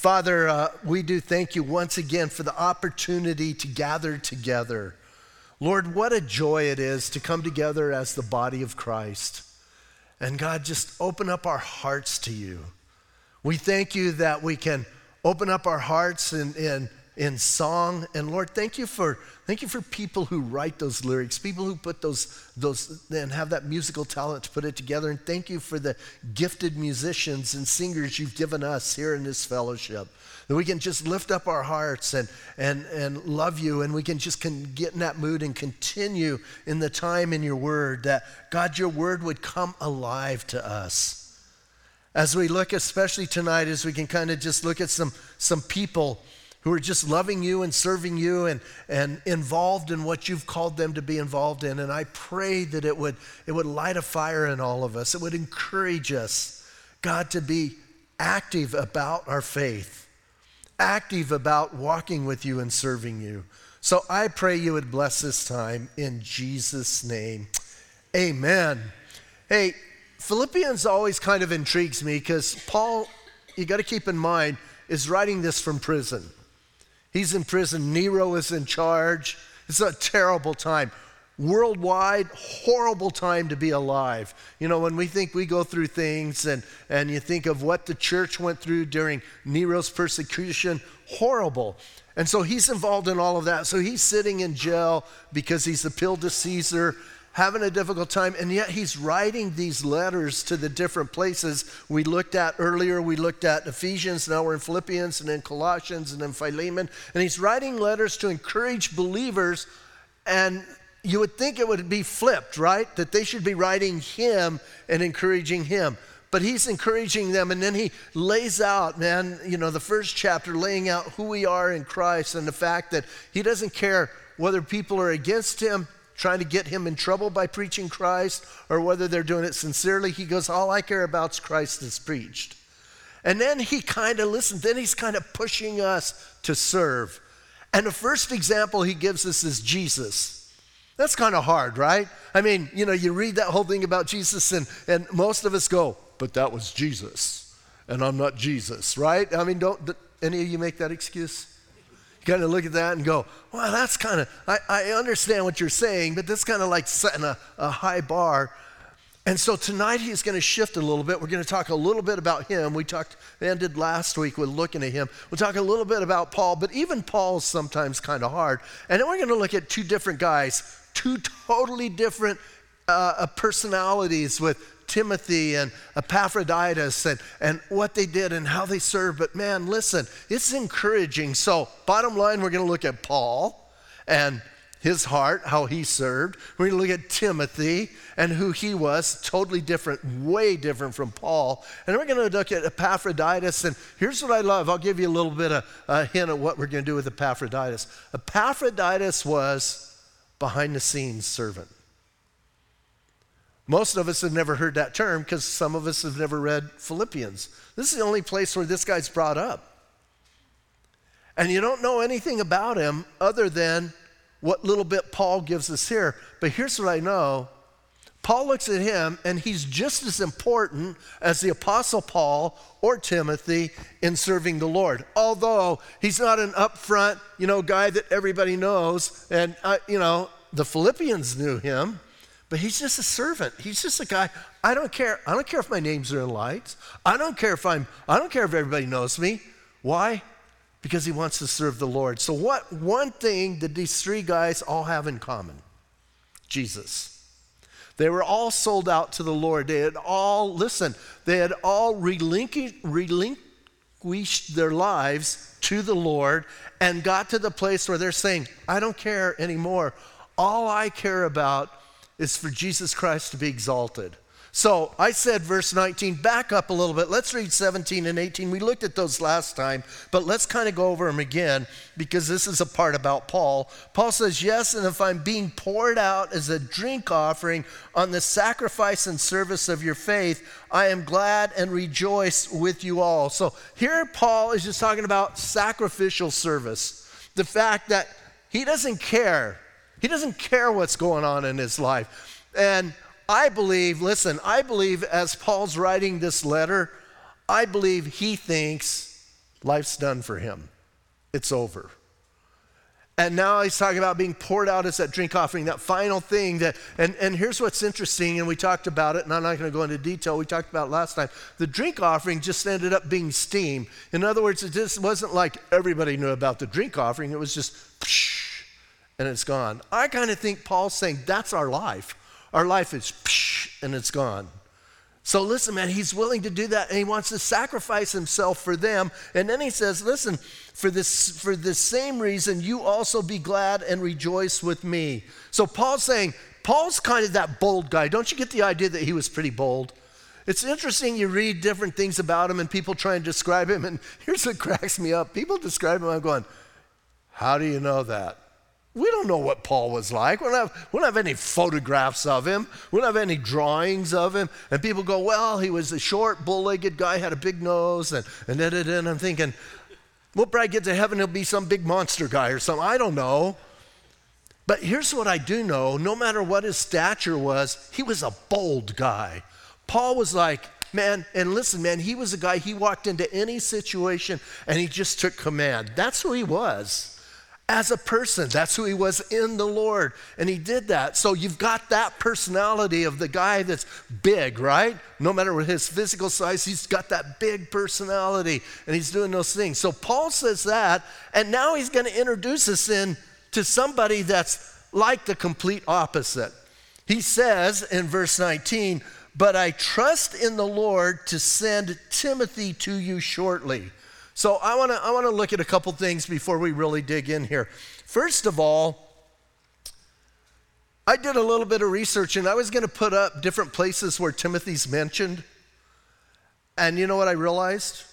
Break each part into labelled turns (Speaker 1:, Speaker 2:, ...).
Speaker 1: Father, uh, we do thank you once again for the opportunity to gather together. Lord, what a joy it is to come together as the body of Christ. And God, just open up our hearts to you. We thank you that we can open up our hearts and, in, in song. And Lord, thank you for thank you for people who write those lyrics, people who put those those and have that musical talent to put it together. And thank you for the gifted musicians and singers you've given us here in this fellowship. That we can just lift up our hearts and and and love you, and we can just can get in that mood and continue in the time in your word. That God, your word would come alive to us. As we look, especially tonight, as we can kind of just look at some, some people who are just loving you and serving you and, and involved in what you've called them to be involved in. And I pray that it would, it would light a fire in all of us. It would encourage us, God, to be active about our faith, active about walking with you and serving you. So I pray you would bless this time in Jesus' name. Amen. Hey, Philippians always kind of intrigues me because Paul, you got to keep in mind, is writing this from prison. He's in prison, Nero is in charge. It's a terrible time. Worldwide, horrible time to be alive. You know, when we think we go through things and, and you think of what the church went through during Nero's persecution, horrible. And so he's involved in all of that. So he's sitting in jail because he's appealed to Caesar having a difficult time, and yet he's writing these letters to the different places we looked at earlier. We looked at Ephesians, now we're in Philippians, and then Colossians, and then Philemon. And he's writing letters to encourage believers, and you would think it would be flipped, right? That they should be writing him and encouraging him. But he's encouraging them, and then he lays out, man, you know, the first chapter laying out who we are in Christ and the fact that he doesn't care whether people are against him, trying to get him in trouble by preaching Christ or whether they're doing it sincerely. He goes, All I care about is Christ is preached. And then he kind of, listen, then he's kind of pushing us to serve. And the first example he gives us is Jesus. That's kind of hard, right? I mean, you know, you read that whole thing about Jesus, and, and most of us go, but that was Jesus, and I'm not Jesus, right? I mean, don't, any of you make that excuse? Kind of look at that and go, well, that's kind of, I, I understand what you're saying, but that's kind of like setting a, a high bar. And so tonight he's going to shift a little bit. We're going to talk a little bit about him. We talked, ended last week with looking at him. We'll talk a little bit about Paul, but even Paul's sometimes kind of hard. And then we're going to look at two different guys, two totally different uh, personalities with Timothy and Epaphroditus and, and what they did and how they served. But man, listen, it's encouraging. So, bottom line, we're going to look at Paul and his heart, how he served. We're going to look at Timothy and who he was, totally different, way different from Paul. And we're going to look at Epaphroditus. And here's what I love I'll give you a little bit of a hint of what we're going to do with Epaphroditus. Epaphroditus was behind the scenes servant. Most of us have never heard that term because some of us have never read Philippians. This is the only place where this guy's brought up. And you don't know anything about him other than what little bit Paul gives us here. But here's what I know Paul looks at him, and he's just as important as the Apostle Paul or Timothy in serving the Lord. Although he's not an upfront, you know, guy that everybody knows, and uh, you know, the Philippians knew him. But he's just a servant. He's just a guy. I don't care. I don't care if my name's are in lights. I don't care if I'm I don't care if everybody knows me. Why? Because he wants to serve the Lord. So what one thing did these three guys all have in common? Jesus. They were all sold out to the Lord. They had all, listen, they had all relinquished, relinquished their lives to the Lord and got to the place where they're saying, I don't care anymore. All I care about is for Jesus Christ to be exalted. So I said verse 19, back up a little bit. Let's read 17 and 18. We looked at those last time, but let's kind of go over them again because this is a part about Paul. Paul says, Yes, and if I'm being poured out as a drink offering on the sacrifice and service of your faith, I am glad and rejoice with you all. So here Paul is just talking about sacrificial service. The fact that he doesn't care he doesn't care what's going on in his life. And I believe, listen, I believe as Paul's writing this letter, I believe he thinks Life's done for him, it's over. And now he's talking about being poured out as that drink offering, that final thing that, and, and here's what's interesting, and we talked about it, and I'm not going to go into detail. We talked about last time. The drink offering just ended up being steam. In other words, it just wasn't like everybody knew about the drink offering, it was just, psh, and it's gone. I kind of think Paul's saying that's our life. Our life is, and it's gone. So listen, man, he's willing to do that and he wants to sacrifice himself for them. And then he says, listen, for this for the same reason you also be glad and rejoice with me. So Paul's saying, Paul's kind of that bold guy. Don't you get the idea that he was pretty bold? It's interesting you read different things about him and people try and describe him and here's what cracks me up. People describe him I'm going, "How do you know that?" We don't know what Paul was like. We don't, have, we don't have any photographs of him. We don't have any drawings of him. And people go, well, he was a short, bull legged guy, had a big nose, and, and, da, and I'm thinking, we'll probably get to heaven, he'll be some big monster guy or something. I don't know. But here's what I do know no matter what his stature was, he was a bold guy. Paul was like, man, and listen, man, he was a guy, he walked into any situation and he just took command. That's who he was as a person. That's who he was in the Lord. And he did that. So you've got that personality of the guy that's big, right? No matter what his physical size, he's got that big personality and he's doing those things. So Paul says that, and now he's going to introduce us in to somebody that's like the complete opposite. He says in verse 19, But I trust in the Lord to send Timothy to you shortly so I want to I want to look at a couple things before we really dig in here. First of all, I did a little bit of research and I was going to put up different places where Timothy's mentioned. And you know what I realized?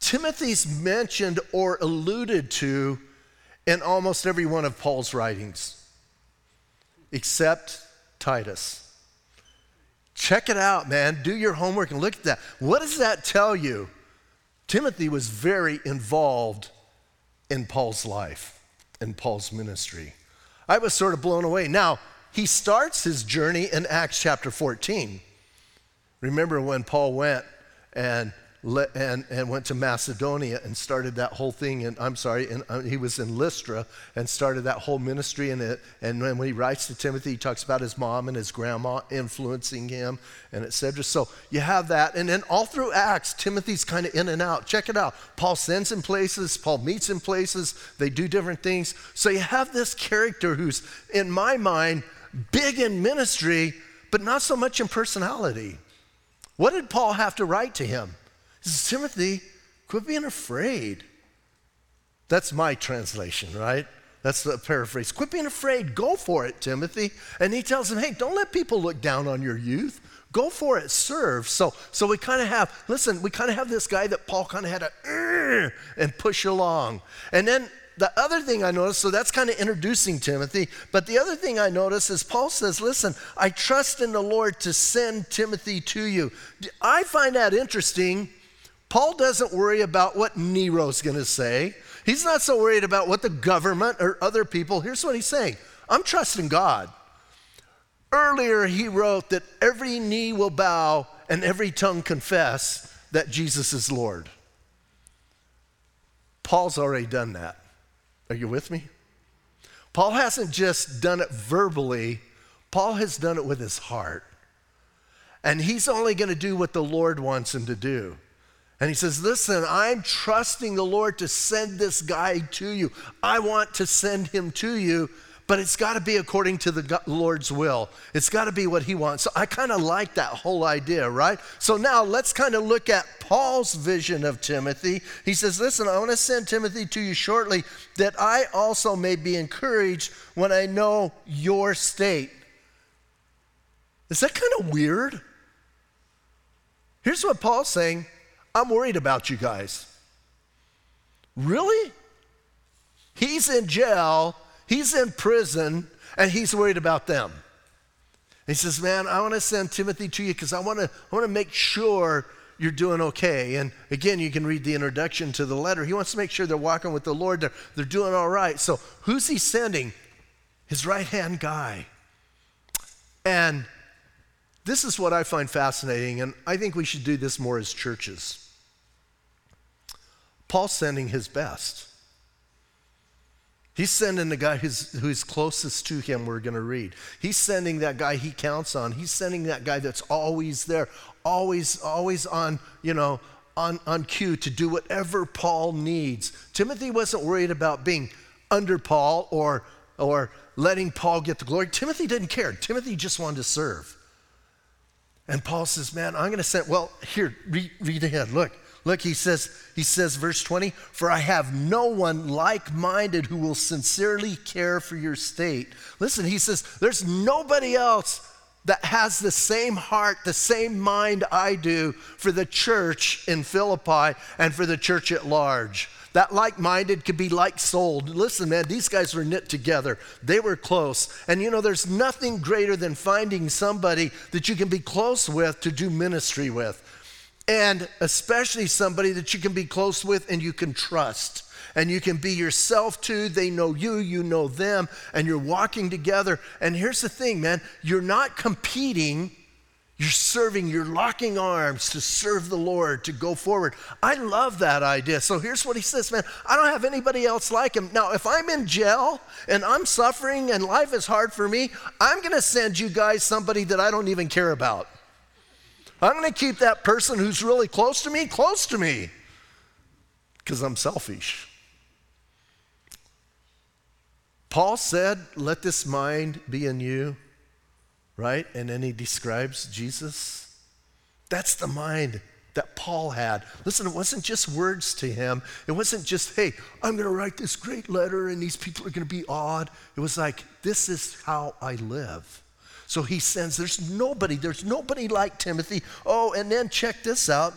Speaker 1: Timothy's mentioned or alluded to in almost every one of Paul's writings, except Titus. Check it out, man. Do your homework and look at that. What does that tell you? Timothy was very involved in Paul's life and Paul's ministry. I was sort of blown away. Now, he starts his journey in Acts chapter 14. Remember when Paul went and and, and went to Macedonia and started that whole thing. And I'm sorry, and uh, he was in Lystra and started that whole ministry. And, it, and when he writes to Timothy, he talks about his mom and his grandma influencing him and etc. So you have that. And then all through Acts, Timothy's kind of in and out. Check it out. Paul sends him places, Paul meets in places, they do different things. So you have this character who's, in my mind, big in ministry, but not so much in personality. What did Paul have to write to him? He says, Timothy, quit being afraid. That's my translation, right? That's the paraphrase. Quit being afraid. Go for it, Timothy. And he tells him, hey, don't let people look down on your youth. Go for it, serve. So, so we kind of have, listen, we kind of have this guy that Paul kind of had to and push along. And then the other thing I noticed, so that's kind of introducing Timothy, but the other thing I notice is Paul says, Listen, I trust in the Lord to send Timothy to you. I find that interesting Paul doesn't worry about what Nero's going to say. He's not so worried about what the government or other people. Here's what he's saying I'm trusting God. Earlier, he wrote that every knee will bow and every tongue confess that Jesus is Lord. Paul's already done that. Are you with me? Paul hasn't just done it verbally, Paul has done it with his heart. And he's only going to do what the Lord wants him to do. And he says, Listen, I'm trusting the Lord to send this guy to you. I want to send him to you, but it's got to be according to the Lord's will. It's got to be what he wants. So I kind of like that whole idea, right? So now let's kind of look at Paul's vision of Timothy. He says, Listen, I want to send Timothy to you shortly that I also may be encouraged when I know your state. Is that kind of weird? Here's what Paul's saying I'm worried about you guys. Really? He's in jail, he's in prison, and he's worried about them. He says, Man, I want to send Timothy to you because I want to I want to make sure you're doing okay. And again, you can read the introduction to the letter. He wants to make sure they're walking with the Lord, they're, they're doing all right. So, who's he sending? His right hand guy. And this is what I find fascinating, and I think we should do this more as churches. Paul's sending his best. He's sending the guy who's, who's closest to him, we're going to read. He's sending that guy he counts on. He's sending that guy that's always there, always, always on, you know, on, on cue to do whatever Paul needs. Timothy wasn't worried about being under Paul or, or letting Paul get the glory. Timothy didn't care. Timothy just wanted to serve. And Paul says, Man, I'm going to send, well, here, read, read ahead. Look, look, he says, he says, verse 20, for I have no one like minded who will sincerely care for your state. Listen, he says, there's nobody else that has the same heart, the same mind I do for the church in Philippi and for the church at large. That like minded could be like souled. Listen, man, these guys were knit together. They were close. And you know, there's nothing greater than finding somebody that you can be close with to do ministry with. And especially somebody that you can be close with and you can trust. And you can be yourself too. They know you, you know them, and you're walking together. And here's the thing, man you're not competing you're serving, you're locking arms to serve the Lord, to go forward. I love that idea. So here's what he says, man I don't have anybody else like him. Now, if I'm in jail and I'm suffering and life is hard for me, I'm going to send you guys somebody that I don't even care about. I'm going to keep that person who's really close to me close to me because I'm selfish. Paul said, Let this mind be in you right? And then he describes Jesus. That's the mind that Paul had. Listen, it wasn't just words to him. It wasn't just, hey, I'm going to write this great letter and these people are going to be awed. It was like, this is how I live. So he sends, there's nobody, there's nobody like Timothy. Oh, and then check this out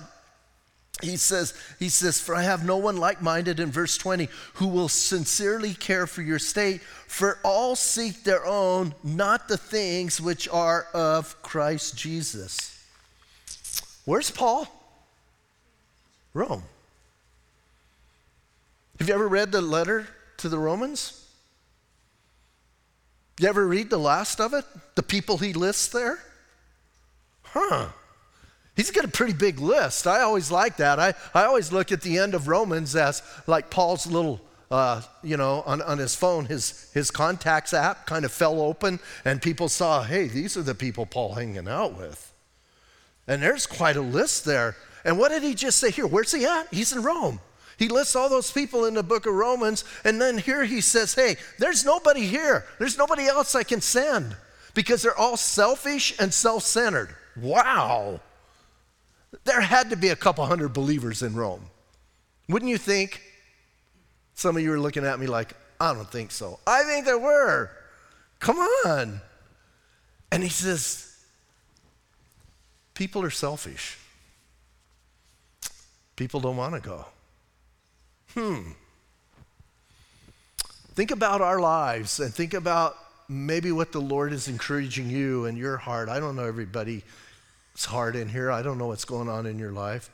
Speaker 1: he says, he says, For I have no one like minded in verse 20 who will sincerely care for your state, for all seek their own, not the things which are of Christ Jesus. Where's Paul? Rome. Have you ever read the letter to the Romans? You ever read the last of it? The people he lists there? Huh. He's got a pretty big list. I always like that. I, I always look at the end of Romans as like Paul's little, uh, you know, on, on his phone, his, his contacts app kind of fell open, and people saw, hey, these are the people Paul hanging out with. And there's quite a list there. And what did he just say here? Where's he at? He's in Rome. He lists all those people in the book of Romans, and then here he says, hey, there's nobody here. There's nobody else I can send because they're all selfish and self centered. Wow. There had to be a couple hundred believers in Rome. Wouldn't you think? Some of you are looking at me like, I don't think so. I think there were. Come on. And he says, People are selfish. People don't want to go. Hmm. Think about our lives and think about maybe what the Lord is encouraging you in your heart. I don't know everybody's heart in here. I don't know what's going on in your life.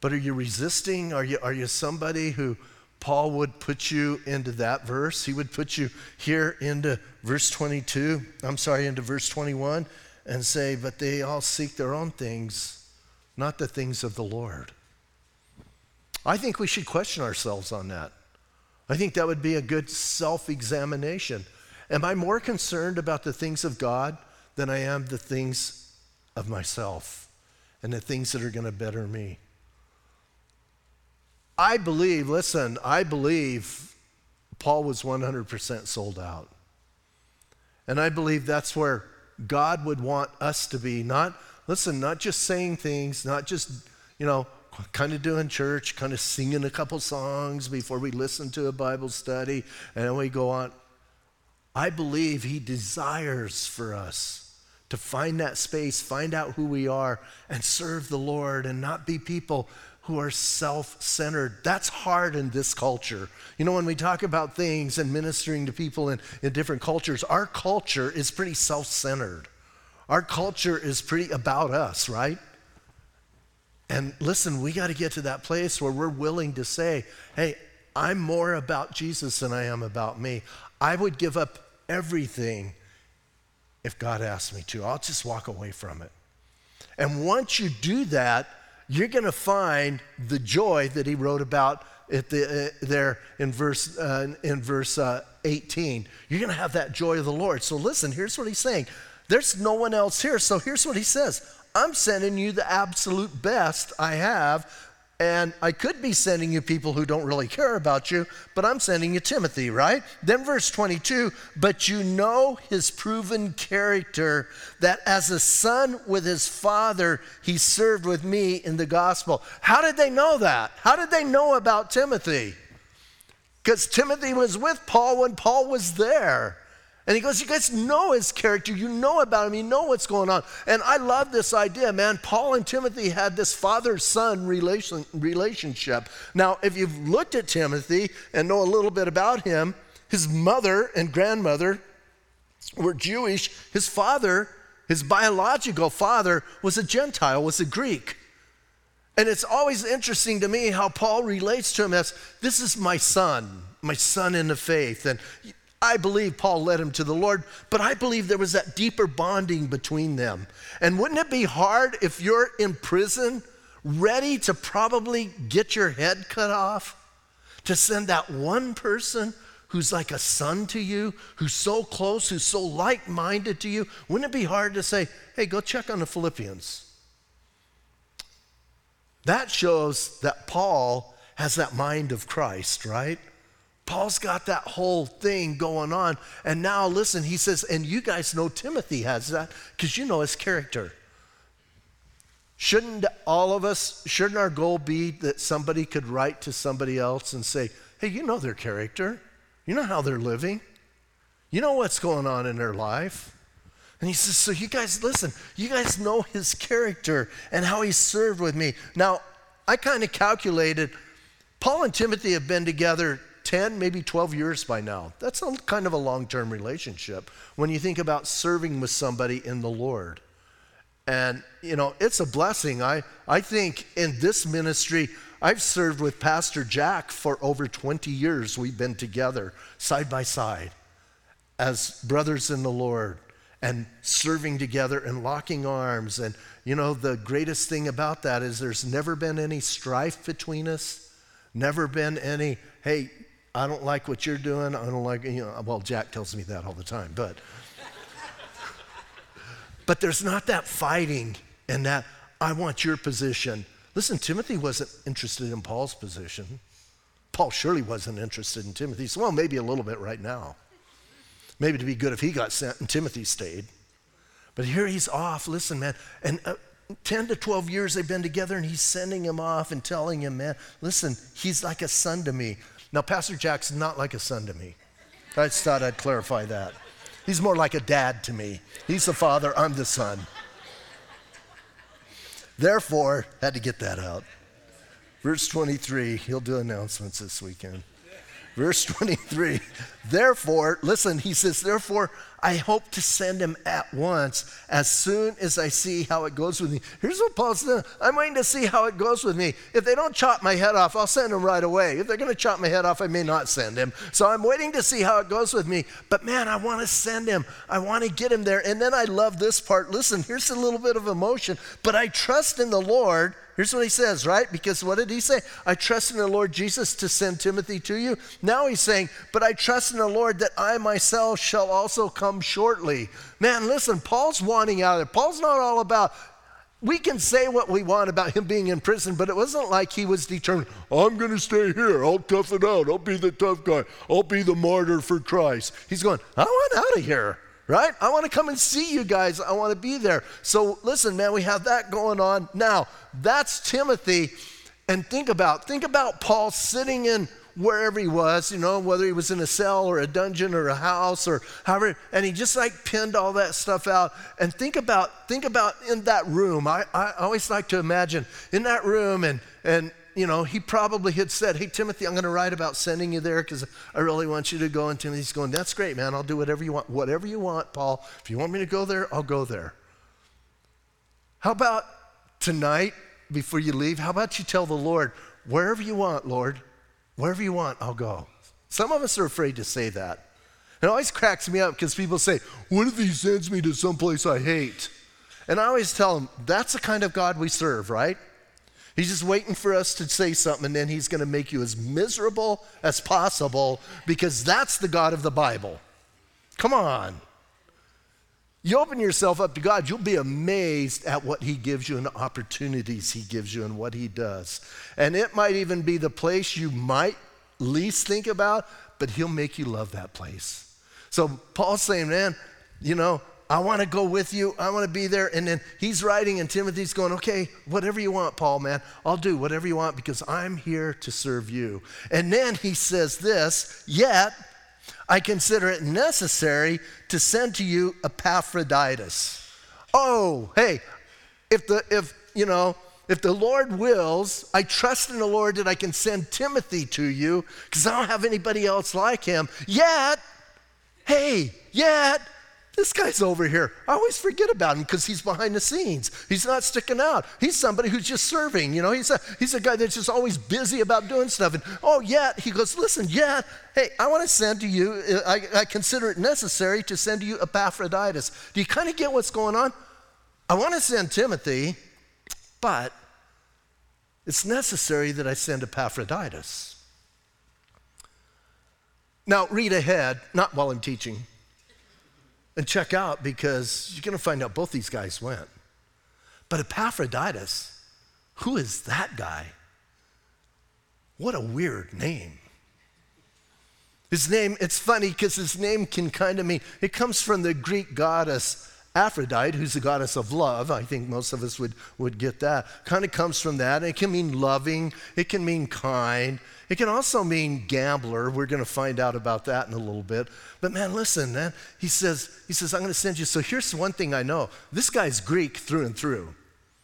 Speaker 1: But are you resisting? Are you, are you somebody who Paul would put you into that verse? He would put you here into verse 22, I'm sorry, into verse 21, and say, But they all seek their own things, not the things of the Lord. I think we should question ourselves on that. I think that would be a good self examination. Am I more concerned about the things of God than I am the things of myself and the things that are going to better me. I believe, listen, I believe Paul was 100% sold out. And I believe that's where God would want us to be. Not, listen, not just saying things, not just, you know, kind of doing church, kind of singing a couple songs before we listen to a Bible study, and then we go on. I believe He desires for us to find that space, find out who we are, and serve the Lord and not be people who are self centered. That's hard in this culture. You know, when we talk about things and ministering to people in, in different cultures, our culture is pretty self centered. Our culture is pretty about us, right? And listen, we got to get to that place where we're willing to say, hey, I'm more about Jesus than I am about me. I would give up everything if God asked me to. I'll just walk away from it. And once you do that, you're going to find the joy that he wrote about the, uh, there in verse, uh, in verse uh, 18. You're going to have that joy of the Lord. So listen, here's what he's saying. There's no one else here. So here's what he says I'm sending you the absolute best I have and I could be sending you people who don't really care about you, but I'm sending you Timothy, right? Then, verse 22 But you know his proven character, that as a son with his father, he served with me in the gospel. How did they know that? How did they know about Timothy? Because Timothy was with Paul when Paul was there. And he goes, You guys know his character. You know about him. You know what's going on. And I love this idea, man. Paul and Timothy had this father son relation, relationship. Now, if you've looked at Timothy and know a little bit about him, his mother and grandmother were Jewish. His father, his biological father, was a Gentile, was a Greek. And it's always interesting to me how Paul relates to him as this is my son, my son in the faith. And I believe Paul led him to the Lord, but I believe there was that deeper bonding between them. And wouldn't it be hard if you're in prison, ready to probably get your head cut off, to send that one person who's like a son to you, who's so close, who's so like minded to you? Wouldn't it be hard to say, hey, go check on the Philippians? That shows that Paul has that mind of Christ, right? Paul's got that whole thing going on. And now, listen, he says, and you guys know Timothy has that because you know his character. Shouldn't all of us, shouldn't our goal be that somebody could write to somebody else and say, hey, you know their character? You know how they're living? You know what's going on in their life? And he says, So you guys, listen, you guys know his character and how he served with me. Now, I kind of calculated, Paul and Timothy have been together 10, maybe 12 years by now. That's a, kind of a long term relationship when you think about serving with somebody in the Lord. And, you know, it's a blessing. I, I think in this ministry, I've served with Pastor Jack for over 20 years. We've been together side by side as brothers in the Lord and serving together and locking arms. And, you know, the greatest thing about that is there's never been any strife between us, never been any, hey, I don't like what you're doing. I don't like, you know, well, Jack tells me that all the time, but. but there's not that fighting and that, I want your position. Listen, Timothy wasn't interested in Paul's position. Paul surely wasn't interested in Timothy's. Well, maybe a little bit right now. Maybe to be good if he got sent and Timothy stayed. But here he's off. Listen, man. And uh, 10 to 12 years they've been together, and he's sending him off and telling him, man, listen, he's like a son to me. Now, Pastor Jack's not like a son to me. I just thought I'd clarify that. He's more like a dad to me. He's the father, I'm the son. Therefore, had to get that out. Verse 23, he'll do announcements this weekend. Verse 23, therefore, listen, he says, therefore, I hope to send him at once as soon as I see how it goes with me. Here's what Paul's doing I'm waiting to see how it goes with me. If they don't chop my head off, I'll send him right away. If they're going to chop my head off, I may not send him. So I'm waiting to see how it goes with me. But man, I want to send him. I want to get him there. And then I love this part. Listen, here's a little bit of emotion, but I trust in the Lord Here's what he says, right? Because what did he say? I trust in the Lord Jesus to send Timothy to you. Now he's saying, But I trust in the Lord that I myself shall also come shortly. Man, listen, Paul's wanting out of it. Paul's not all about, we can say what we want about him being in prison, but it wasn't like he was determined, I'm going to stay here. I'll tough it out. I'll be the tough guy. I'll be the martyr for Christ. He's going, I want out of here right? I want to come and see you guys. I want to be there. So listen, man, we have that going on. Now, that's Timothy. And think about, think about Paul sitting in wherever he was, you know, whether he was in a cell or a dungeon or a house or however, and he just like pinned all that stuff out. And think about, think about in that room. I, I always like to imagine in that room and and you know, he probably had said, Hey, Timothy, I'm going to write about sending you there because I really want you to go. And Timothy's going, That's great, man. I'll do whatever you want. Whatever you want, Paul. If you want me to go there, I'll go there. How about tonight, before you leave, how about you tell the Lord, Wherever you want, Lord, wherever you want, I'll go. Some of us are afraid to say that. It always cracks me up because people say, What if he sends me to someplace I hate? And I always tell them, That's the kind of God we serve, right? He's just waiting for us to say something, and then he's going to make you as miserable as possible because that's the God of the Bible. Come on. You open yourself up to God, you'll be amazed at what He gives you and the opportunities He gives you and what He does. And it might even be the place you might least think about, but He'll make you love that place. So Paul's saying, man, you know, I want to go with you. I want to be there. And then he's writing, and Timothy's going, okay, whatever you want, Paul, man, I'll do whatever you want because I'm here to serve you. And then he says this, yet I consider it necessary to send to you Epaphroditus. Oh, hey, if the, if, you know, if the Lord wills, I trust in the Lord that I can send Timothy to you because I don't have anybody else like him. Yet, hey, yet, this guy's over here. I always forget about him because he's behind the scenes. He's not sticking out. He's somebody who's just serving. You know, he's a, he's a guy that's just always busy about doing stuff. And oh, yeah, he goes, listen, yeah, hey, I want to send to you, uh, I, I consider it necessary to send to you Epaphroditus. Do you kind of get what's going on? I want to send Timothy, but it's necessary that I send Epaphroditus. Now, read ahead, not while I'm teaching and check out because you're going to find out both these guys went. But Epaphroditus, who is that guy? What a weird name. His name, it's funny because his name can kind of mean, it comes from the Greek goddess Aphrodite, who's the goddess of love. I think most of us would, would get that. Kind of comes from that. It can mean loving, it can mean kind, it can also mean gambler. We're going to find out about that in a little bit. But man, listen, man. He says, he says, I'm going to send you. So here's one thing I know. This guy's Greek through and through.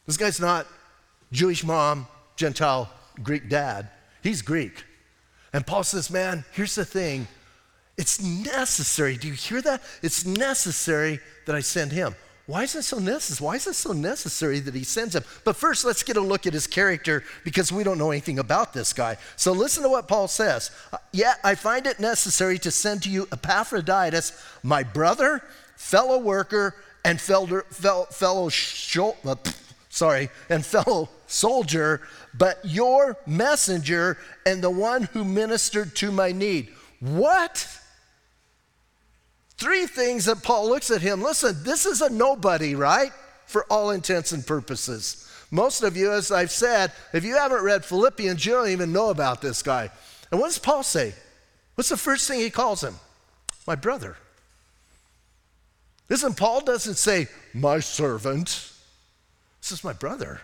Speaker 1: This guy's not Jewish mom, Gentile Greek dad. He's Greek. And Paul says, man, here's the thing. It's necessary. Do you hear that? It's necessary that I send him. Why is it so necessary? Why is it so necessary that he sends him? But first, let's get a look at his character because we don't know anything about this guy. So listen to what Paul says. Uh, Yet I find it necessary to send to you Epaphroditus, my brother, fellow worker, and fellow, uh, sorry, and fellow soldier, but your messenger and the one who ministered to my need. What? Three things that Paul looks at him. Listen, this is a nobody, right? For all intents and purposes. Most of you, as I've said, if you haven't read Philippians, you don't even know about this guy. And what does Paul say? What's the first thing he calls him? My brother. Listen, Paul doesn't say, my servant. This is my brother.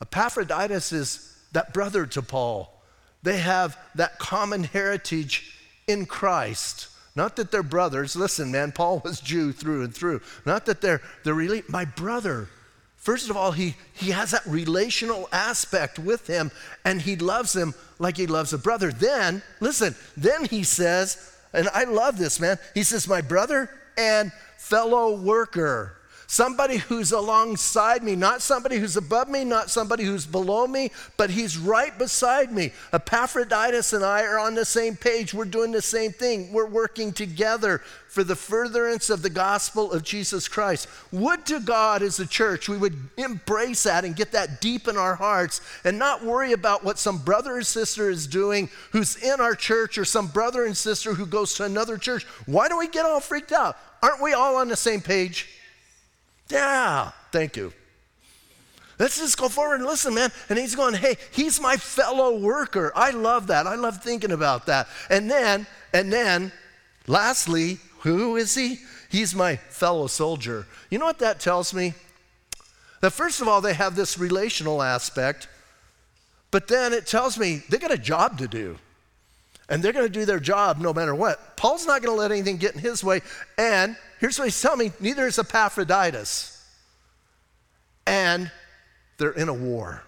Speaker 1: Epaphroditus is that brother to Paul. They have that common heritage in Christ. Not that they're brothers. Listen, man, Paul was Jew through and through. Not that they're, they're really, my brother. First of all, he, he has that relational aspect with him, and he loves him like he loves a brother. Then, listen, then he says, and I love this, man. He says, my brother and fellow worker. Somebody who's alongside me, not somebody who's above me, not somebody who's below me, but he's right beside me. Epaphroditus and I are on the same page. We're doing the same thing. We're working together for the furtherance of the gospel of Jesus Christ. Would to God as a church we would embrace that and get that deep in our hearts and not worry about what some brother or sister is doing who's in our church or some brother and sister who goes to another church. Why do we get all freaked out? Aren't we all on the same page? Yeah, thank you. Let's just go forward and listen, man. And he's going, hey, he's my fellow worker. I love that. I love thinking about that. And then, and then, lastly, who is he? He's my fellow soldier. You know what that tells me? That first of all, they have this relational aspect, but then it tells me they got a job to do. And they're going to do their job no matter what. Paul's not going to let anything get in his way. And here's what he's telling me neither is Epaphroditus. And they're in a war.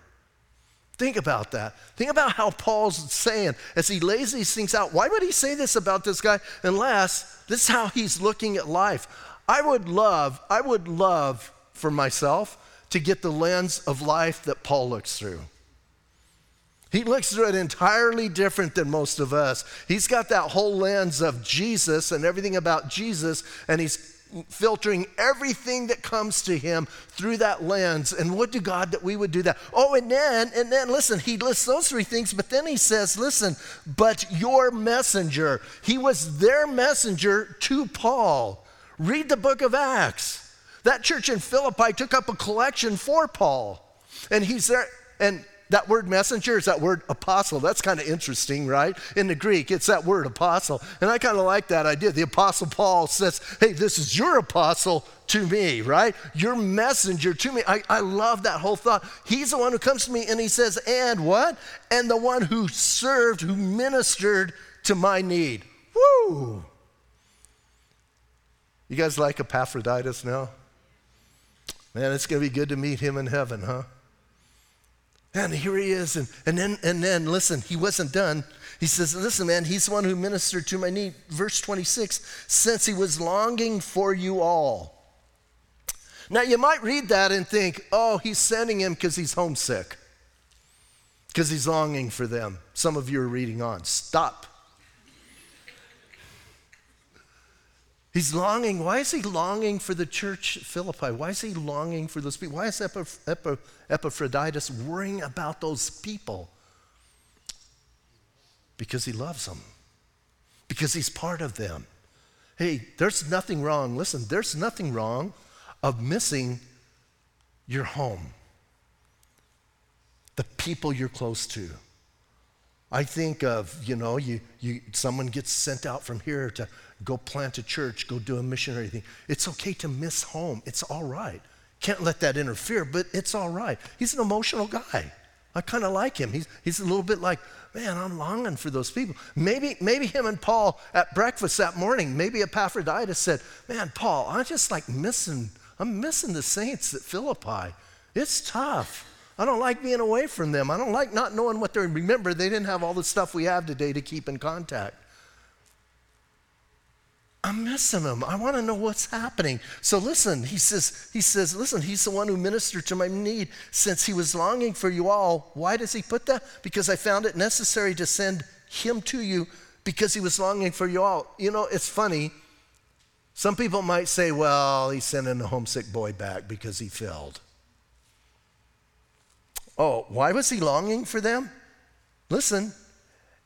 Speaker 1: Think about that. Think about how Paul's saying as he lays these things out. Why would he say this about this guy unless this is how he's looking at life? I would love, I would love for myself to get the lens of life that Paul looks through. He looks through it entirely different than most of us. He's got that whole lens of Jesus and everything about Jesus, and he's filtering everything that comes to him through that lens. And what do God that we would do that? Oh, and then, and then listen, he lists those three things, but then he says, listen, but your messenger. He was their messenger to Paul. Read the book of Acts. That church in Philippi took up a collection for Paul. And he's there, and that word messenger is that word apostle. That's kind of interesting, right? In the Greek, it's that word apostle. And I kind of like that idea. The apostle Paul says, hey, this is your apostle to me, right? Your messenger to me. I, I love that whole thought. He's the one who comes to me and he says, and what? And the one who served, who ministered to my need. Woo! You guys like Epaphroditus now? Man, it's going to be good to meet him in heaven, huh? And here he is. And, and, then, and then, listen, he wasn't done. He says, Listen, man, he's the one who ministered to my need. Verse 26 since he was longing for you all. Now, you might read that and think, Oh, he's sending him because he's homesick, because he's longing for them. Some of you are reading on. Stop. He's longing. Why is he longing for the church Philippi? Why is he longing for those people? Why is Epaphroditus worrying about those people? Because he loves them, because he's part of them. Hey, there's nothing wrong. Listen, there's nothing wrong of missing your home, the people you're close to. I think of, you know, you, you, someone gets sent out from here to go plant a church, go do a missionary thing. It's okay to miss home. It's all right. Can't let that interfere, but it's all right. He's an emotional guy. I kind of like him. He's, he's a little bit like, man, I'm longing for those people. Maybe, maybe him and Paul at breakfast that morning, maybe Epaphroditus said, man, Paul, I'm just like missing, I'm missing the saints at Philippi. It's tough. I don't like being away from them. I don't like not knowing what they're. Remember, they didn't have all the stuff we have today to keep in contact. I'm missing him. I want to know what's happening. So listen, he says, he says, listen, he's the one who ministered to my need since he was longing for you all. Why does he put that? Because I found it necessary to send him to you because he was longing for you all. You know, it's funny. Some people might say, well, he's sending a homesick boy back because he failed. Oh, why was he longing for them? Listen,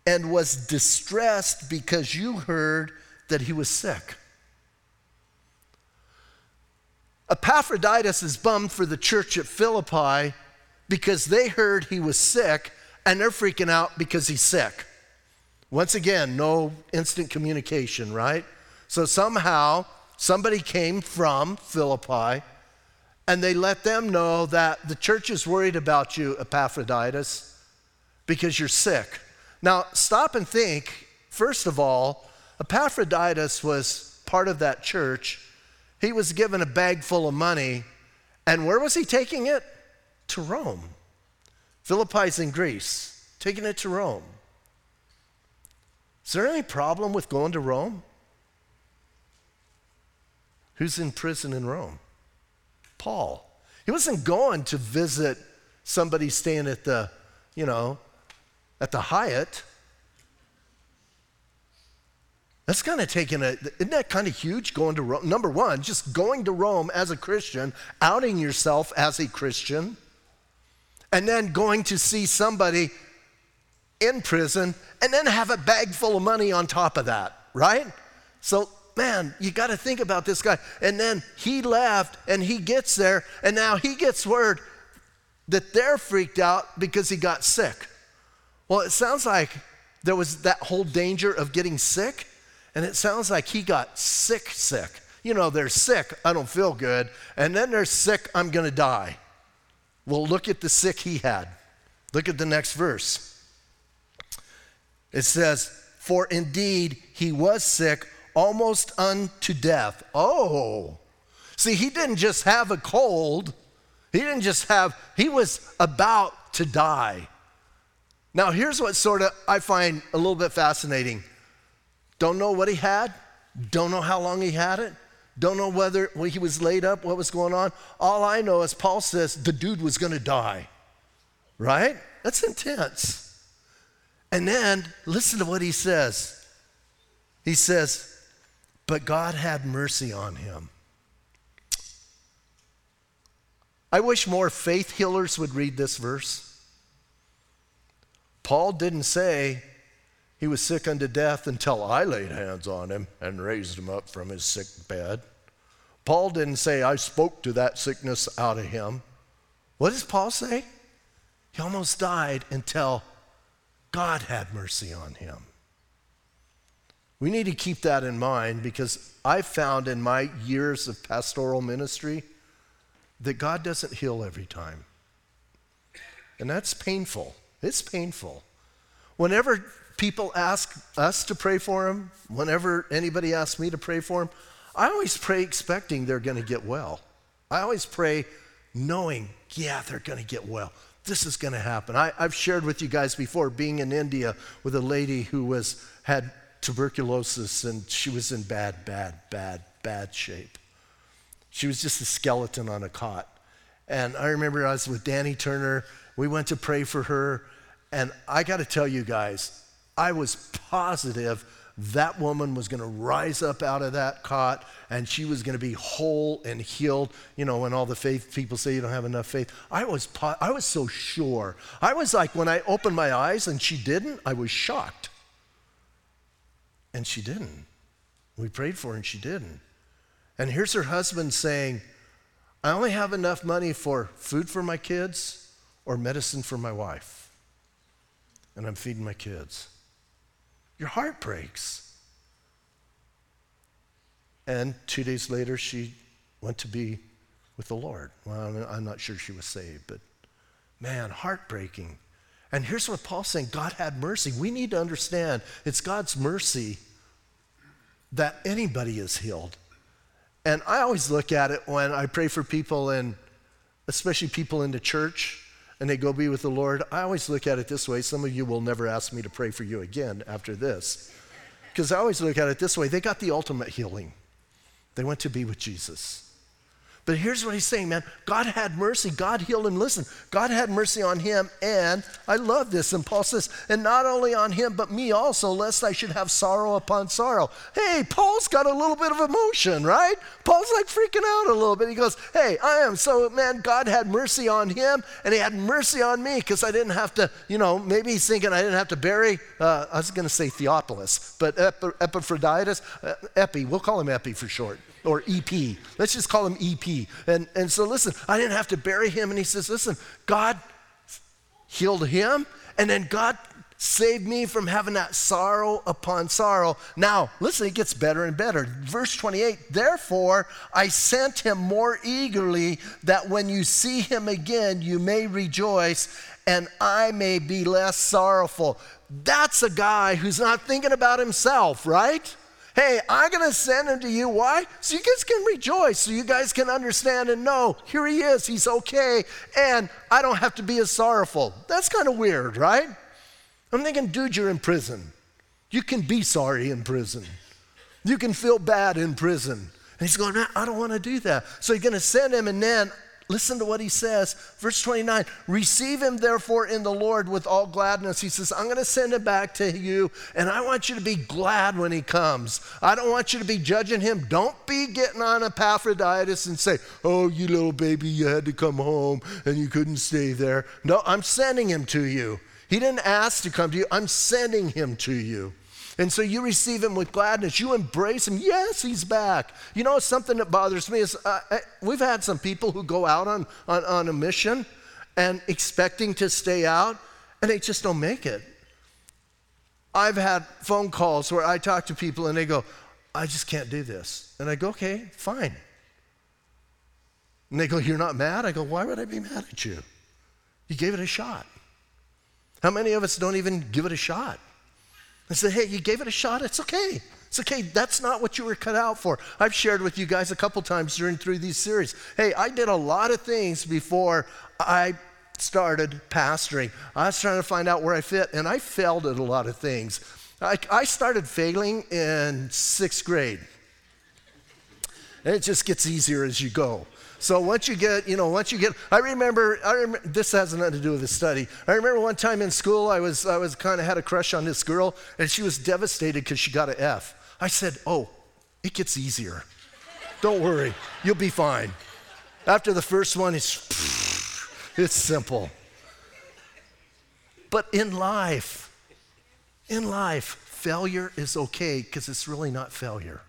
Speaker 1: and was distressed because you heard that he was sick. Epaphroditus is bummed for the church at Philippi because they heard he was sick and they're freaking out because he's sick. Once again, no instant communication, right? So somehow somebody came from Philippi and they let them know that the church is worried about you, Epaphroditus, because you're sick. Now, stop and think, first of all, Epaphroditus was part of that church. He was given a bag full of money. And where was he taking it? To Rome. Philippi's in Greece, taking it to Rome. Is there any problem with going to Rome? Who's in prison in Rome? Paul. He wasn't going to visit somebody staying at the, you know, at the Hyatt. That's kind of taking a, isn't that kind of huge going to Rome? Number one, just going to Rome as a Christian, outing yourself as a Christian, and then going to see somebody in prison, and then have a bag full of money on top of that, right? So, man, you got to think about this guy. And then he left, and he gets there, and now he gets word that they're freaked out because he got sick. Well, it sounds like there was that whole danger of getting sick and it sounds like he got sick, sick. You know, they're sick, I don't feel good. And then they're sick, I'm going to die. Well, look at the sick he had. Look at the next verse. It says, For indeed he was sick almost unto death. Oh, see, he didn't just have a cold, he didn't just have, he was about to die. Now, here's what sort of I find a little bit fascinating. Don't know what he had, don't know how long he had it, don't know whether when he was laid up, what was going on. All I know is Paul says the dude was going to die, right? That's intense. And then listen to what he says. He says, but God had mercy on him. I wish more faith healers would read this verse. Paul didn't say he was sick unto death until I laid hands on him and raised him up from his sick bed. Paul didn't say I spoke to that sickness out of him. What does Paul say? He almost died until God had mercy on him. We need to keep that in mind because I found in my years of pastoral ministry that God doesn't heal every time. And that's painful. It's painful. Whenever people ask us to pray for them, whenever anybody asks me to pray for them, I always pray expecting they're going to get well. I always pray knowing, yeah, they're going to get well. This is going to happen. I, have shared with you guys before being in India with a lady who was had tuberculosis and she was in bad, bad, bad, bad shape. She was just a skeleton on a cot. And I remember I was with Danny Turner. We went to pray for her. And I got to tell you guys, I was positive that woman was going to rise up out of that cot and she was going to be whole and healed. You know, when all the faith people say you don't have enough faith, I was, po- I was so sure. I was like, when I opened my eyes and she didn't, I was shocked. And she didn't. We prayed for her and she didn't. And here's her husband saying, I only have enough money for food for my kids or medicine for my wife. And I'm feeding my kids. Your heart breaks. And two days later, she went to be with the Lord. Well, I'm not sure she was saved, but man, heartbreaking. And here's what Paul's saying God had mercy. We need to understand it's God's mercy that anybody is healed. And I always look at it when I pray for people, and especially people in the church, and they go be with the Lord. I always look at it this way. Some of you will never ask me to pray for you again after this. Because I always look at it this way they got the ultimate healing, they went to be with Jesus. But here's what he's saying, man. God had mercy. God healed him. Listen, God had mercy on him. And I love this. And Paul says, and not only on him, but me also, lest I should have sorrow upon sorrow. Hey, Paul's got a little bit of emotion, right? Paul's like freaking out a little bit. He goes, hey, I am so, man, God had mercy on him and he had mercy on me because I didn't have to, you know, maybe he's thinking I didn't have to bury, uh, I was going to say Theophilus, but Epaphroditus, uh, Epi, we'll call him Epi for short or EP. Let's just call him EP. And, and so listen, I didn't have to bury him. And he says, listen, God healed him, and then God saved me from having that sorrow upon sorrow. Now, listen, it gets better and better. Verse 28 Therefore, I sent him more eagerly that when you see him again, you may rejoice, and I may be less sorrowful. That's a guy who's not thinking about himself, right? Hey, I'm going to send him to you. Why? So you guys can rejoice, so you guys can understand and know here he is, he's okay, and I don't have to be as sorrowful. That's kind of weird, right? I'm thinking, dude, you're in prison. You can be sorry in prison, you can feel bad in prison. And he's going, I don't want to do that. So you're going to send him, and then Listen to what he says. Verse 29 Receive him, therefore, in the Lord with all gladness. He says, I'm going to send him back to you, and I want you to be glad when he comes. I don't want you to be judging him. Don't be getting on Epaphroditus and say, Oh, you little baby, you had to come home and you couldn't stay there. No, I'm sending him to you. He didn't ask to come to you, I'm sending him to you. And so you receive him with gladness. You embrace him. Yes, he's back. You know, something that bothers me is uh, uh, we've had some people who go out on, on, on a mission and expecting to stay out, and they just don't make it. I've had phone calls where I talk to people and they go, I just can't do this. And I go, okay, fine. And they go, You're not mad? I go, Why would I be mad at you? You gave it a shot. How many of us don't even give it a shot? I said, hey, you gave it a shot. It's okay. It's okay. That's not what you were cut out for. I've shared with you guys a couple times during through these series. Hey, I did a lot of things before I started pastoring. I was trying to find out where I fit, and I failed at a lot of things. I, I started failing in sixth grade. And it just gets easier as you go. So once you get, you know, once you get, I remember, I remember, this has nothing to do with the study. I remember one time in school, I was, I was kind of had a crush on this girl, and she was devastated because she got an F. I said, oh, It gets easier. Don't worry, you'll be fine. After the first one, it's, it's simple. But in life, in life, failure is okay because it's really not failure.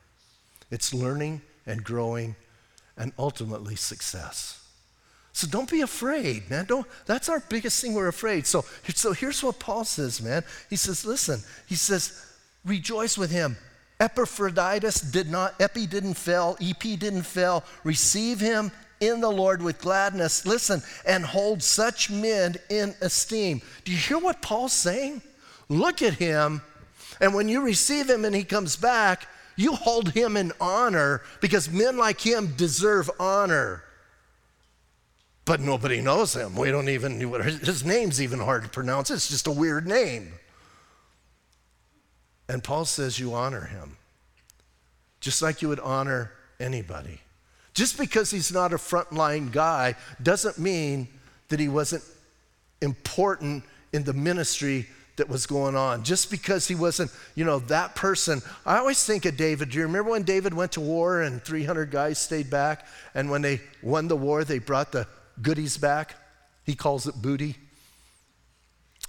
Speaker 1: It's learning and growing and ultimately success. So don't be afraid, man. Don't, that's our biggest thing we're afraid. So, so here's what Paul says, man. He says, listen, he says, rejoice with him. Epaphroditus did not, Epi didn't fail, EP didn't fail. Receive him in the Lord with gladness. Listen, and hold such men in esteem. Do you hear what Paul's saying? Look at him, and when you receive him and he comes back, you hold him in honor because men like him deserve honor. But nobody knows him. We don't even, his name's even hard to pronounce. It's just a weird name. And Paul says you honor him, just like you would honor anybody. Just because he's not a frontline guy doesn't mean that he wasn't important in the ministry that was going on. Just because he wasn't, you know, that person. I always think of David. Do you remember when David went to war and 300 guys stayed back? And when they won the war, they brought the goodies back? He calls it booty.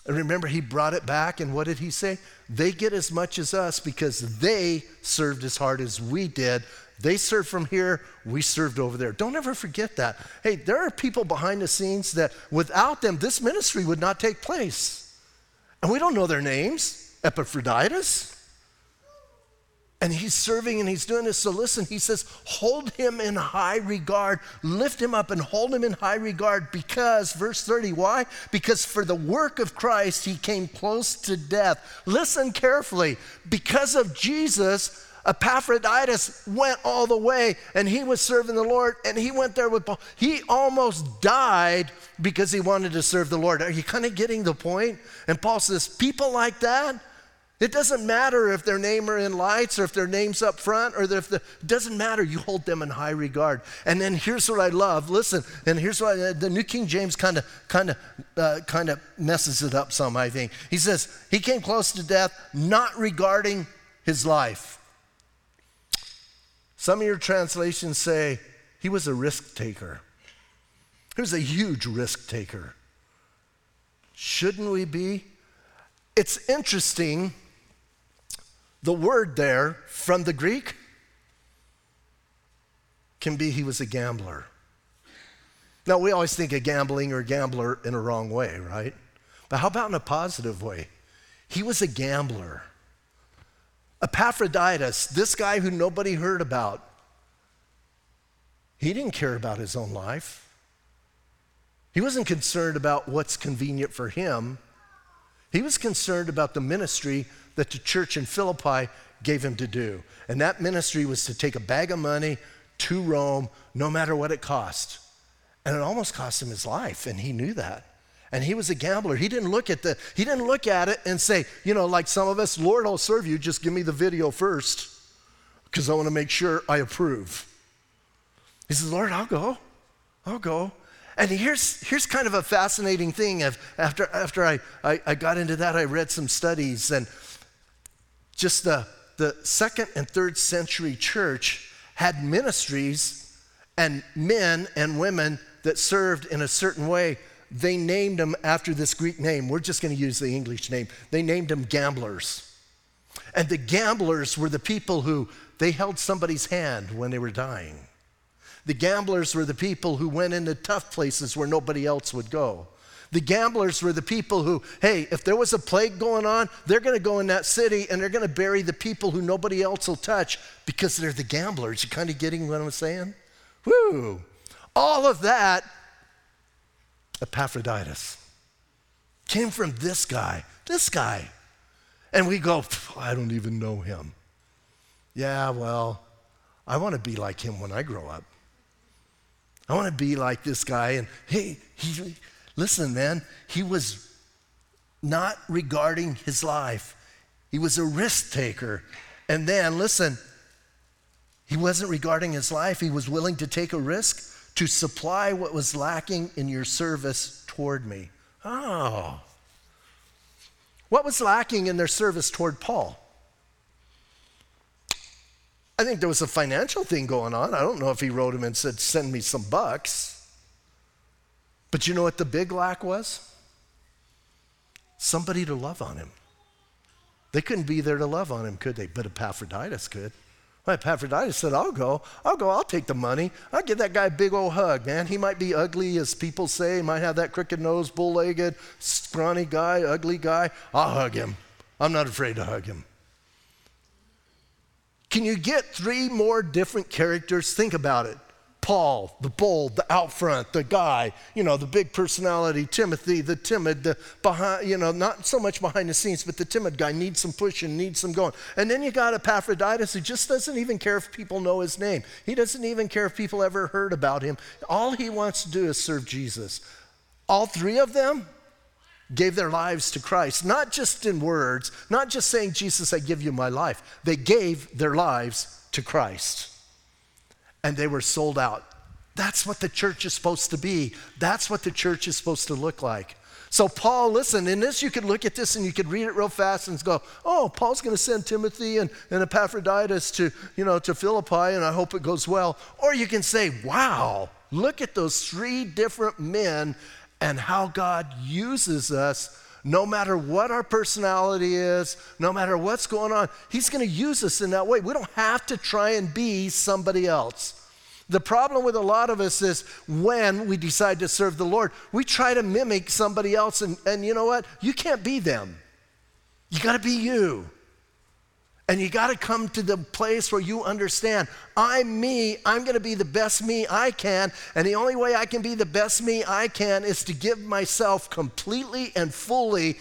Speaker 1: And remember, he brought it back, and what did he say? They get as much as us because they served as hard as we did. They served from here, we served over there. Don't ever forget that. Hey, there are people behind the scenes that without them, this ministry would not take place. And we don't know their names Epaphroditus. And he's serving and he's doing this. So listen, he says, hold him in high regard, lift him up and hold him in high regard because, verse 30, why? Because for the work of Christ, he came close to death. Listen carefully. Because of Jesus, Epaphroditus went all the way and he was serving the Lord and he went there with Paul. He almost died because he wanted to serve the Lord. Are you kind of getting the point? And Paul says, people like that, it doesn't matter if their name are in lights or if their name's up front or if the, it doesn't matter. You hold them in high regard. And then here's what I love. Listen, and here's what I, the New King James kind of kind of uh, kind of messes it up some. I think he says he came close to death, not regarding his life. Some of your translations say he was a risk taker. He was a huge risk taker. Shouldn't we be? It's interesting the word there from the Greek can be he was a gambler. Now, we always think of gambling or gambler in a wrong way, right? But how about in a positive way? He was a gambler. Epaphroditus, this guy who nobody heard about, he didn't care about his own life. He wasn't concerned about what's convenient for him. He was concerned about the ministry that the church in Philippi gave him to do. And that ministry was to take a bag of money to Rome, no matter what it cost. And it almost cost him his life, and he knew that. And he was a gambler. He didn't look at the he didn't look at it and say, you know, like some of us, Lord, I'll serve you, just give me the video first because I want to make sure I approve. He says, Lord, I'll go. I'll go. And here's, here's kind of a fascinating thing. After, after I, I, I got into that, I read some studies, and just the, the second and third century church had ministries and men and women that served in a certain way. They named them after this Greek name. We're just going to use the English name. They named them gamblers. And the gamblers were the people who they held somebody's hand when they were dying. The gamblers were the people who went into tough places where nobody else would go. The gamblers were the people who, hey, if there was a plague going on, they're going to go in that city and they're going to bury the people who nobody else will touch because they're the gamblers. You kind of getting what I'm saying? Woo! All of that, Epaphroditus, came from this guy, this guy. And we go, I don't even know him. Yeah, well, I want to be like him when I grow up. I want to be like this guy. And hey, he, Listen, man, he was not regarding his life, he was a risk taker. And then, listen, he wasn't regarding his life, he was willing to take a risk to supply what was lacking in your service toward me. Oh. What was lacking in their service toward Paul? I think there was a financial thing going on. I don't know if he wrote him and said, Send me some bucks. But you know what the big lack was? Somebody to love on him. They couldn't be there to love on him, could they? But Epaphroditus could. Well, Epaphroditus said, I'll go. I'll go. I'll take the money. I'll give that guy a big old hug, man. He might be ugly, as people say. He might have that crooked nose, bull legged, scrawny guy, ugly guy. I'll hug him. I'm not afraid to hug him. Can you get three more different characters? Think about it. Paul, the bold, the out front, the guy, you know, the big personality, Timothy, the timid, the behind, you know, not so much behind the scenes, but the timid guy needs some pushing, needs some going. And then you got Epaphroditus who just doesn't even care if people know his name. He doesn't even care if people ever heard about him. All he wants to do is serve Jesus. All three of them gave their lives to Christ, not just in words, not just saying, Jesus, I give you my life. They gave their lives to Christ and they were sold out. That's what the church is supposed to be. That's what the church is supposed to look like. So, Paul, listen, in this, you could look at this and you could read it real fast and go, oh, Paul's going to send Timothy and, and Epaphroditus to, you know, to Philippi, and I hope it goes well. Or you can say, wow, look at those three different men and how God uses us no matter what our personality is, no matter what's going on, He's going to use us in that way. We don't have to try and be somebody else. The problem with a lot of us is when we decide to serve the Lord, we try to mimic somebody else, and, and you know what? You can't be them. You got to be you. And you got to come to the place where you understand I'm me, I'm going to be the best me I can. And the only way I can be the best me I can is to give myself completely and fully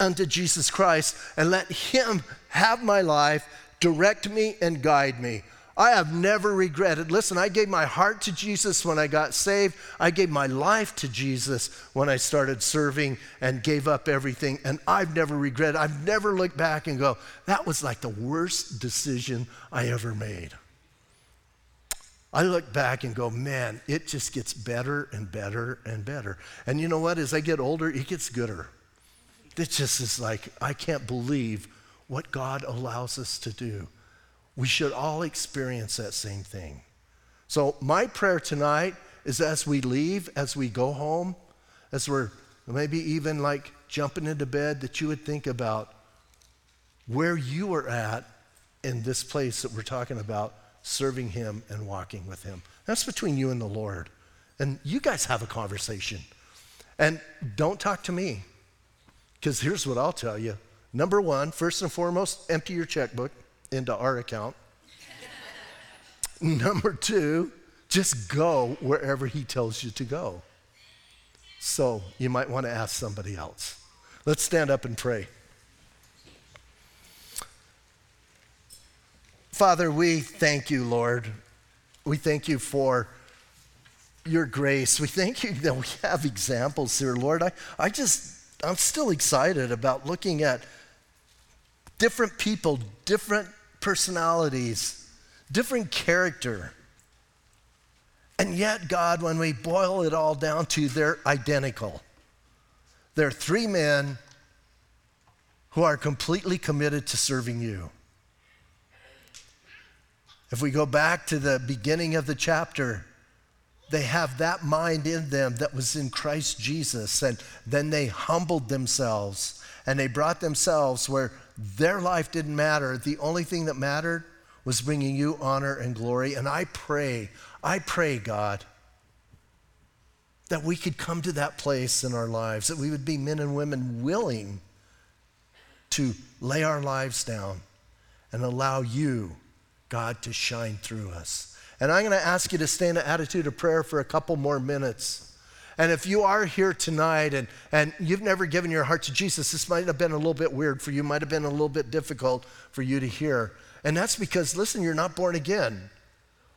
Speaker 1: unto Jesus Christ and let Him have my life, direct me, and guide me. I have never regretted. Listen, I gave my heart to Jesus when I got saved. I gave my life to Jesus when I started serving and gave up everything. And I've never regretted. I've never looked back and go, that was like the worst decision I ever made. I look back and go, man, it just gets better and better and better. And you know what? As I get older, it gets gooder. It just is like, I can't believe what God allows us to do. We should all experience that same thing. So, my prayer tonight is as we leave, as we go home, as we're maybe even like jumping into bed, that you would think about where you are at in this place that we're talking about, serving Him and walking with Him. That's between you and the Lord. And you guys have a conversation. And don't talk to me, because here's what I'll tell you. Number one, first and foremost, empty your checkbook into our account. Number two, just go wherever he tells you to go. So you might want to ask somebody else. Let's stand up and pray. Father, we thank you, Lord. We thank you for your grace. We thank you that we have examples here, Lord. I, I just, I'm still excited about looking at different people, different personalities, different character. And yet, God, when we boil it all down to, they're identical. They're three men who are completely committed to serving you. If we go back to the beginning of the chapter, they have that mind in them that was in Christ Jesus, and then they humbled themselves and they brought themselves where their life didn't matter. The only thing that mattered was bringing you honor and glory. And I pray, I pray, God, that we could come to that place in our lives, that we would be men and women willing to lay our lives down and allow you, God, to shine through us. And I'm going to ask you to stay in an attitude of prayer for a couple more minutes. And if you are here tonight and, and you've never given your heart to Jesus, this might have been a little bit weird for you, might have been a little bit difficult for you to hear. And that's because, listen, you're not born again.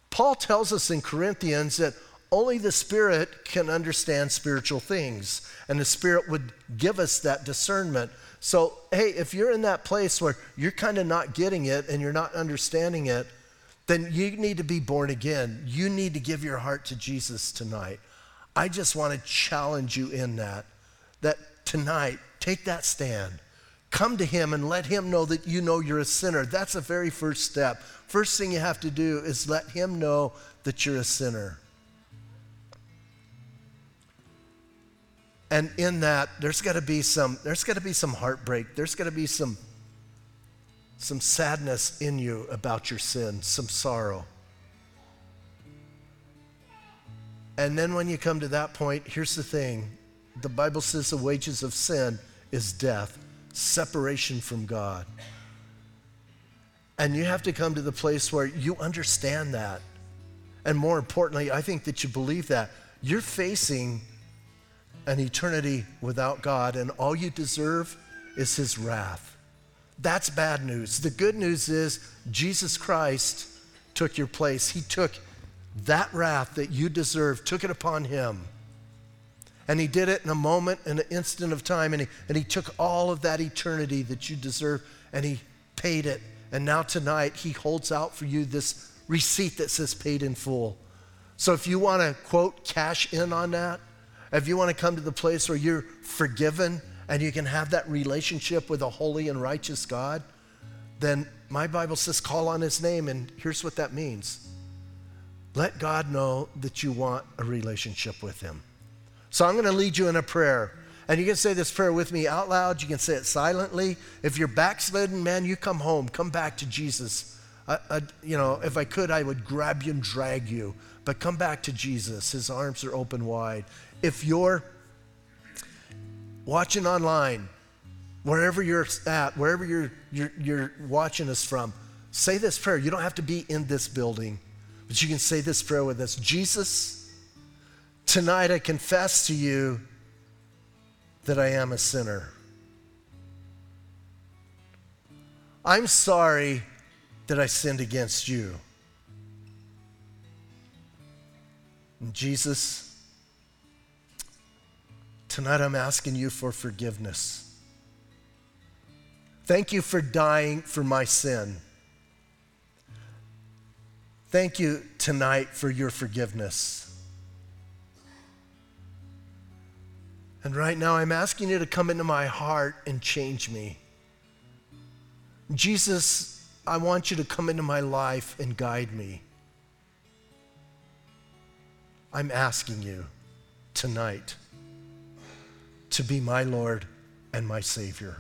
Speaker 1: Paul tells us in Corinthians that only the Spirit can understand spiritual things, and the Spirit would give us that discernment. So, hey, if you're in that place where you're kind of not getting it and you're not understanding it, then you need to be born again. You need to give your heart to Jesus tonight. I just want to challenge you in that, that tonight, take that stand. come to Him and let Him know that you know you're a sinner. That's the very first step. First thing you have to do is let Him know that you're a sinner. And in that, there's got to be some, there's got to be some heartbreak. There's got to be some, some sadness in you about your sin, some sorrow. And then when you come to that point, here's the thing the Bible says the wages of sin is death, separation from God. And you have to come to the place where you understand that. And more importantly, I think that you believe that. You're facing an eternity without God, and all you deserve is His wrath. That's bad news. The good news is Jesus Christ took your place. He took that wrath that you deserve, took it upon Him. And He did it in a moment, in an instant of time, and He, and he took all of that eternity that you deserve and He paid it. And now tonight, He holds out for you this receipt that says paid in full. So if you want to, quote, cash in on that, if you want to come to the place where you're forgiven and you can have that relationship with a holy and righteous God, then my Bible says call on his name, and here's what that means let God know that you want a relationship with him. So I'm going to lead you in a prayer. And you can say this prayer with me out loud. You can say it silently. If you're backslidden, man, you come home. Come back to Jesus. I, I, you know, if I could, I would grab you and drag you. But come back to Jesus. His arms are open wide. If you're watching online, wherever you're at, wherever you're, you're, you're watching us from, say this prayer. You don't have to be in this building, but you can say this prayer with us Jesus, tonight I confess to you that I am a sinner. I'm sorry that I sinned against you. And Jesus, Tonight I'm asking you for forgiveness. Thank you for dying for my sin. Thank you tonight for your forgiveness. And right now, I'm asking you to come into my heart and change me. Jesus, I want you to come into my life and guide me. I'm asking you tonight to be my Lord and my Savior.